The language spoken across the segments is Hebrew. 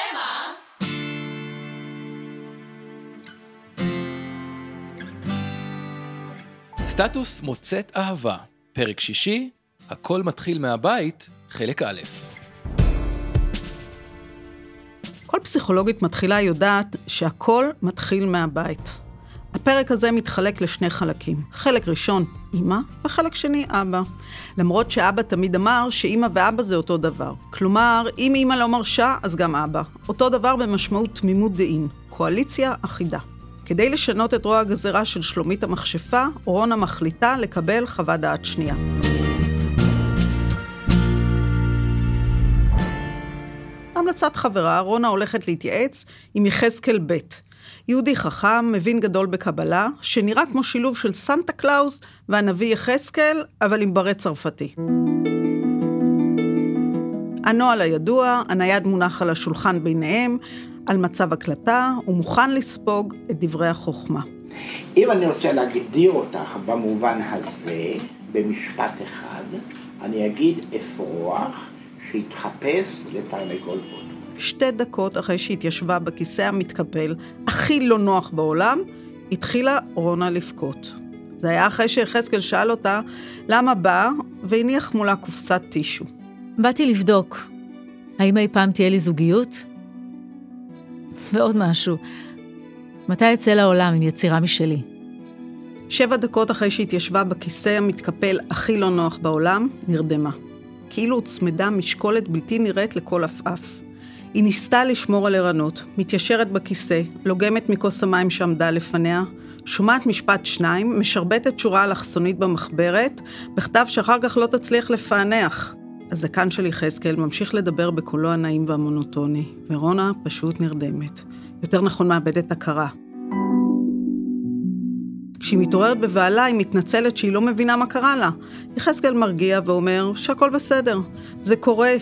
שמה? סטטוס מוצאת אהבה, פרק שישי, הכל מתחיל מהבית, חלק א'. כל פסיכולוגית מתחילה יודעת שהכל מתחיל מהבית. הפרק הזה מתחלק לשני חלקים. חלק ראשון, אימא, וחלק שני, אבא. למרות שאבא תמיד אמר שאימא ואבא זה אותו דבר. כלומר, אם אימא לא מרשה, אז גם אבא. אותו דבר במשמעות תמימות דעים. קואליציה אחידה. כדי לשנות את רוע הגזירה של שלומית המכשפה, רונה מחליטה לקבל חוות דעת שנייה. בהמלצת חברה, רונה הולכת להתייעץ עם יחזקאל ב', יהודי חכם, מבין גדול בקבלה, שנראה כמו שילוב של סנטה קלאוס והנביא יחזקאל, אבל עם ברד צרפתי. הנוהל הידוע, הנייד מונח על השולחן ביניהם, על מצב הקלטה, הוא מוכן לספוג את דברי החוכמה. אם אני רוצה להגדיר אותך במובן הזה, במשפט אחד, אני אגיד אפרוח שהתחפש לתרנגול הודו. שתי דקות אחרי שהתיישבה בכיסא המתקפל, הכי לא נוח בעולם, התחילה רונה לבכות. זה היה אחרי שיחזקאל שאל אותה למה באה, והניח מולה קופסת טישו. באתי לבדוק, האם אי פעם תהיה לי זוגיות? ועוד משהו, מתי אצא לעולם עם יצירה משלי? שבע דקות אחרי שהתיישבה בכיסא המתקפל הכי לא נוח בעולם, נרדמה. כאילו הוצמדה משקולת בלתי נראית לכל עפעף. היא ניסתה לשמור על ערנות, מתיישרת בכיסא, לוגמת מכוס המים שעמדה לפניה, שומעת משפט שניים, משרבטת שורה אלכסונית במחברת, בכתב שאחר כך לא תצליח לפענח. הזקן של יחזקאל ממשיך לדבר בקולו הנעים והמונוטוני, ורונה פשוט נרדמת. יותר נכון מאבדת הכרה. כשהיא מתעוררת בבהלה, היא מתנצלת שהיא לא מבינה מה קרה לה. יחזקאל מרגיע ואומר שהכל בסדר, זה קורה,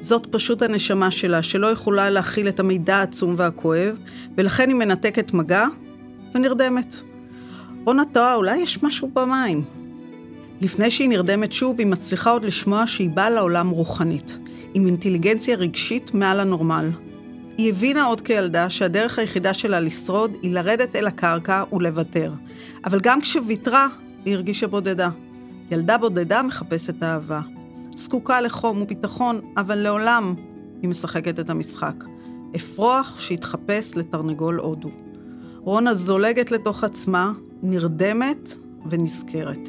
זאת פשוט הנשמה שלה, שלא יכולה להכיל את המידע העצום והכואב, ולכן היא מנתקת מגע ונרדמת. רונה תוהה, אולי יש משהו במים. לפני שהיא נרדמת שוב, היא מצליחה עוד לשמוע שהיא באה לעולם רוחנית, עם אינטליגנציה רגשית מעל הנורמל. היא הבינה עוד כילדה שהדרך היחידה שלה לשרוד היא לרדת אל הקרקע ולוותר. אבל גם כשוויתרה, היא הרגישה בודדה. ילדה בודדה מחפשת אהבה. זקוקה לחום וביטחון, אבל לעולם היא משחקת את המשחק. אפרוח שהתחפש לתרנגול הודו. רונה זולגת לתוך עצמה, נרדמת ונזכרת.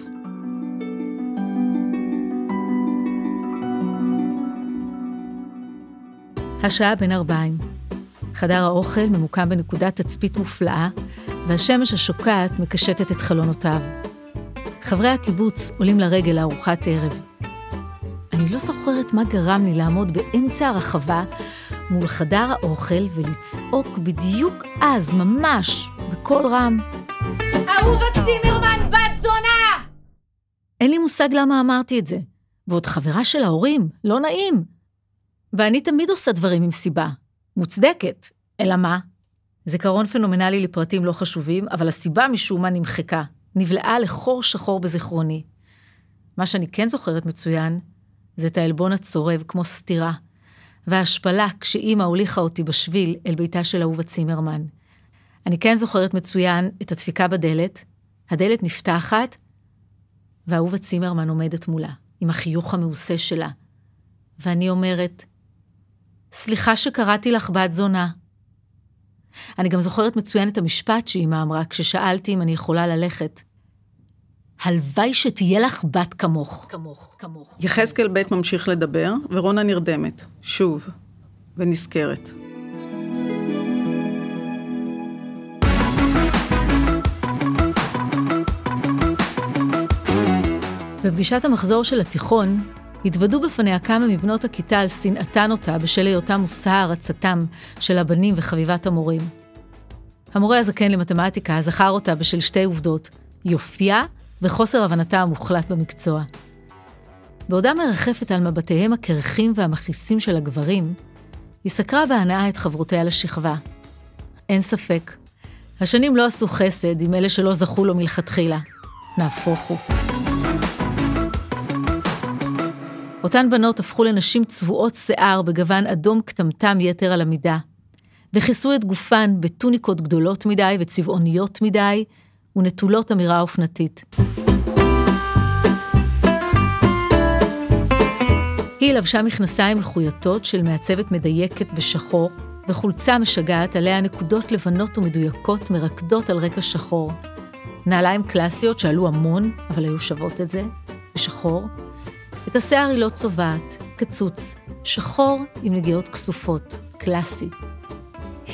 השעה בין ארבעים. חדר האוכל ממוקם בנקודת תצפית מופלאה, והשמש השוקעת מקשטת את חלונותיו. חברי הקיבוץ עולים לרגל לארוחת ערב. אני לא זוכרת מה גרם לי לעמוד באמצע הרחבה מול חדר האוכל ולצעוק בדיוק אז, ממש, בקול רם. אהובה צימרמן, בת זונה! אין לי מושג למה אמרתי את זה. ועוד חברה של ההורים, לא נעים. ואני תמיד עושה דברים עם סיבה. מוצדקת. אלא מה? זיכרון פנומנלי לפרטים לא חשובים, אבל הסיבה משום מה נמחקה. נבלעה לחור שחור בזיכרוני. מה שאני כן זוכרת מצוין, זה את העלבון הצורב כמו סתירה, וההשפלה כשאימא הוליכה אותי בשביל אל ביתה של אהובה צימרמן. אני כן זוכרת מצוין את הדפיקה בדלת, הדלת נפתחת, ואהובה צימרמן עומדת מולה, עם החיוך המעושה שלה. ואני אומרת, סליחה שקראתי לך בת זונה. אני גם זוכרת מצוין את המשפט שאימא אמרה כששאלתי אם אני יכולה ללכת. הלוואי שתהיה לך בת כמוך. כמוך, כמוך. יחזקאל ב' ממשיך לדבר, ורונה נרדמת, שוב, ונזכרת. בפגישת המחזור של התיכון, התוודו בפניה כמה מבנות הכיתה על שנאתן אותה בשל היותה מושא הערצתם של הבנים וחביבת המורים. המורה הזקן למתמטיקה זכר אותה בשל שתי עובדות, יופייה וחוסר הבנתה המוחלט במקצוע. בעודה מרחפת על מבטיהם הקרחים והמכעיסים של הגברים, היא סקרה בהנאה את חברותיה לשכבה. אין ספק, השנים לא עשו חסד עם אלה שלא זכו לו מלכתחילה. נהפוך הוא. אותן בנות הפכו לנשים צבועות שיער בגוון אדום כתמתם יתר על המידה, וכיסו את גופן בטוניקות גדולות מדי וצבעוניות מדי, ונטולות אמירה אופנתית. היא לבשה מכנסיים מחויטות של מעצבת מדייקת בשחור, וחולצה משגעת עליה נקודות לבנות ומדויקות מרקדות על רקע שחור. נעליים קלאסיות שעלו המון, אבל היו שוות את זה, בשחור. את השיער היא לא צובעת, קצוץ, שחור עם נגיעות כסופות, קלאסי.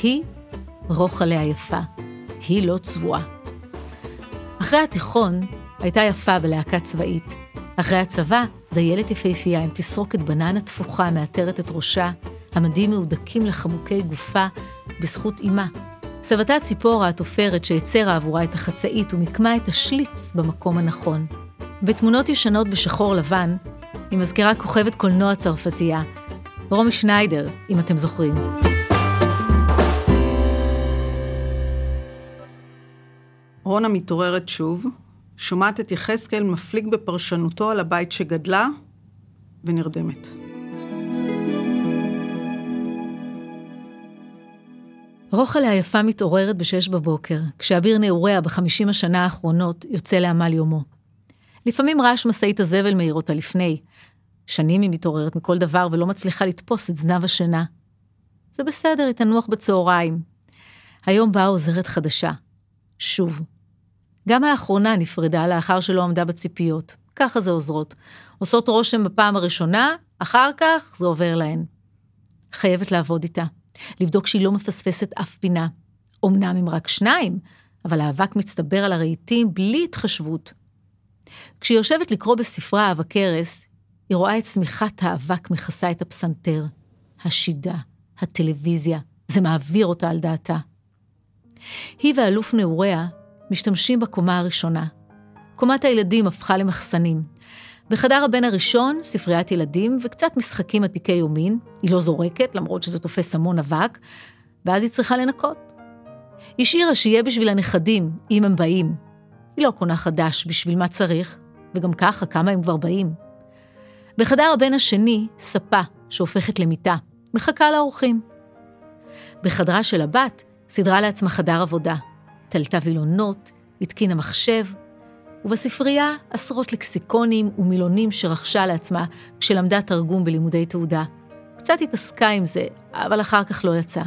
היא רוחלה היפה, היא לא צבועה. אחרי התיכון הייתה יפה בלהקה צבאית. אחרי הצבא, דיילת יפהפייה עם תסרוקת בננה תפוחה מאתרת את ראשה, המדים מהודקים לחמוקי גופה בזכות אמה. סבתה ציפורה התופרת שהצרה עבורה את החצאית ומיקמה את השליץ במקום הנכון. בתמונות ישנות בשחור לבן, היא מזכירה כוכבת קולנוע צרפתייה, רומי שניידר, אם אתם זוכרים. רונה מתעוררת שוב, שומעת את יחזקאל מפליג בפרשנותו על הבית שגדלה, ונרדמת. רוחלה היפה מתעוררת בשש בבוקר, כשאביר נעוריה בחמישים השנה האחרונות יוצא לעמל יומו. לפעמים רעש משאית הזבל מעיר אותה לפני. שנים היא מתעוררת מכל דבר ולא מצליחה לתפוס את זנב השינה. זה בסדר, היא תנוח בצהריים. היום באה עוזרת חדשה. שוב. גם האחרונה נפרדה לאחר שלא עמדה בציפיות. ככה זה עוזרות. עושות רושם בפעם הראשונה, אחר כך זה עובר להן. חייבת לעבוד איתה. לבדוק שהיא לא מפספסת אף פינה. אמנם הם רק שניים, אבל האבק מצטבר על הרהיטים בלי התחשבות. כשהיא יושבת לקרוא בספרה אהבה כרס, היא רואה את צמיחת האבק מכסה את הפסנתר, השידה, הטלוויזיה, זה מעביר אותה על דעתה. היא ואלוף נעוריה משתמשים בקומה הראשונה. קומת הילדים הפכה למחסנים. בחדר הבן הראשון, ספריית ילדים וקצת משחקים עתיקי יומין. היא לא זורקת, למרות שזה תופס המון אבק, ואז היא צריכה לנקות. השאירה שיהיה בשביל הנכדים, אם הם באים. היא לא קונה חדש, בשביל מה צריך? וגם ככה, כמה הם כבר באים? בחדר הבן השני, ספה שהופכת למיטה, מחכה לאורחים. בחדרה של הבת, סידרה לעצמה חדר עבודה. תלתה וילונות, התקינה מחשב, ובספרייה עשרות לקסיקונים ומילונים שרכשה לעצמה כשלמדה תרגום בלימודי תעודה. קצת התעסקה עם זה, אבל אחר כך לא יצא.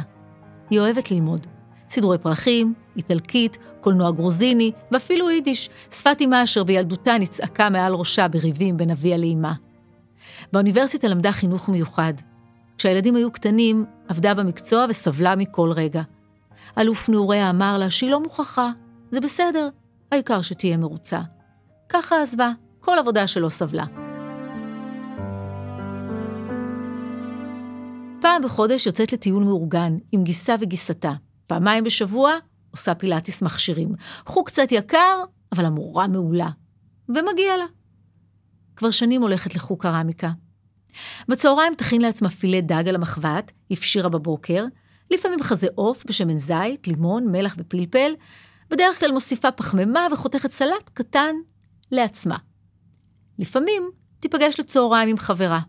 היא אוהבת ללמוד. סידורי פרחים, איטלקית, קולנוע גרוזיני, ואפילו יידיש, שפת אמה אשר בילדותה נצעקה מעל ראשה בריבים בין אביה לאמה. באוניברסיטה למדה חינוך מיוחד. כשהילדים היו קטנים, עבדה במקצוע וסבלה מכל רגע. אלוף נעוריה אמר לה שהיא לא מוכרחה, זה בסדר, העיקר שתהיה מרוצה. ככה עזבה, כל עבודה שלא סבלה. פעם בחודש יוצאת לטיול מאורגן, עם גיסה וגיסתה. פעמיים בשבוע עושה פילאטיס מכשירים. חוג קצת יקר, אבל המורה מעולה. ומגיע לה. כבר שנים הולכת לחוג קרמיקה. בצהריים תכין לעצמה פילה דג על המחבת, הפשירה בבוקר, לפעמים חזה עוף בשמן זית, לימון, מלח ופלפל, בדרך כלל מוסיפה פחמימה וחותכת סלט קטן לעצמה. לפעמים תיפגש לצהריים עם חברה.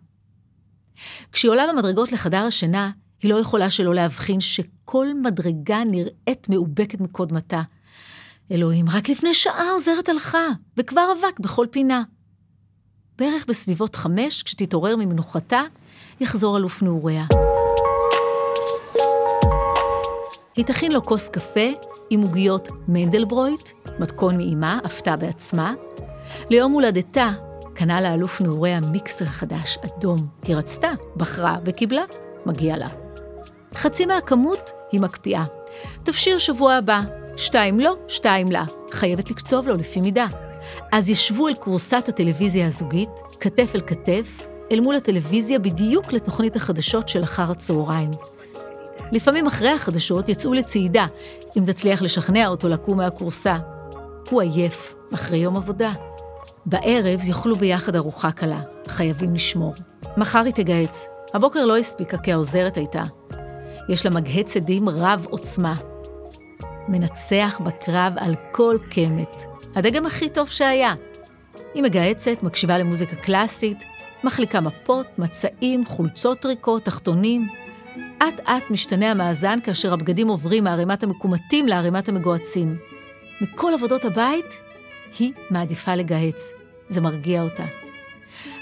כשהיא עולה במדרגות לחדר השינה, היא לא יכולה שלא להבחין שכל מדרגה נראית מאובקת מקודמתה. אלוהים, רק לפני שעה עוזרת הלכה, וכבר אבק בכל פינה. בערך בסביבות חמש, כשתתעורר ממנוחתה, יחזור אלוף נעוריה. היא תכין לו כוס קפה עם עוגיות מנדלברויט, מתכון מאימה, עפתה בעצמה. ליום הולדתה קנה לאלוף נעוריה מיקסר חדש, אדום. היא רצתה, בחרה וקיבלה, מגיע לה. חצי מהכמות היא מקפיאה. תפשיר שבוע הבא, שתיים לא, שתיים לה. חייבת לקצוב לו לפי מידה. אז ישבו אל כורסת הטלוויזיה הזוגית, כתף אל כתף, אל מול הטלוויזיה בדיוק לתוכנית החדשות של אחר הצהריים. לפעמים אחרי החדשות יצאו לצעידה, אם תצליח לשכנע אותו לקום מהכורסה. הוא עייף, אחרי יום עבודה. בערב יאכלו ביחד ארוחה קלה, חייבים לשמור. מחר היא תגהץ. הבוקר לא הספיקה כי העוזרת הייתה. יש לה מגהץ עדים רב עוצמה. מנצח בקרב על כל קמת. הדגם הכי טוב שהיה. היא מגהצת, מקשיבה למוזיקה קלאסית, מחליקה מפות, מצעים, חולצות ריקות, תחתונים. אט-אט משתנה המאזן כאשר הבגדים עוברים מערימת המקומטים לערימת המגוהצים. מכל עבודות הבית, היא מעדיפה לגהץ. זה מרגיע אותה.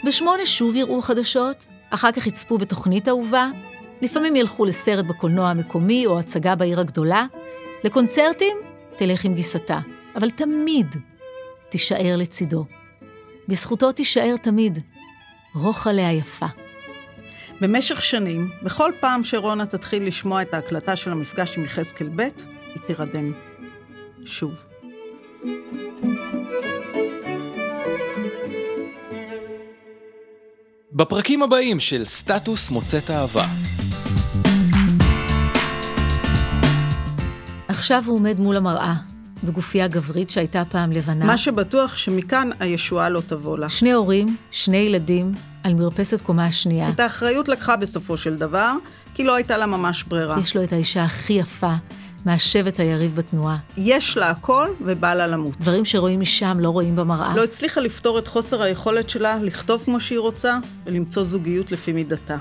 בשמונה שוב יראו חדשות, אחר כך יצפו בתוכנית אהובה, לפעמים ילכו לסרט בקולנוע המקומי או הצגה בעיר הגדולה, לקונצרטים, תלך עם גיסתה, אבל תמיד תישאר לצידו. בזכותו תישאר תמיד. רוחלה היפה. במשך שנים, בכל פעם שרונה תתחיל לשמוע את ההקלטה של המפגש עם יחזקאל ב', היא תירדם. שוב. בפרקים הבאים של סטטוס מוצאת אהבה. עכשיו הוא עומד מול המראה, בגופייה גברית שהייתה פעם לבנה. מה שבטוח שמכאן הישועה לא תבוא לה. שני הורים, שני ילדים, על מרפסת קומה השנייה. את האחריות לקחה בסופו של דבר, כי לא הייתה לה ממש ברירה. יש לו את האישה הכי יפה מהשבט היריב בתנועה. יש לה הכל ובא לה למות. דברים שרואים משם לא רואים במראה. לא הצליחה לפתור את חוסר היכולת שלה לכתוב כמו שהיא רוצה ולמצוא זוגיות לפי מידתה.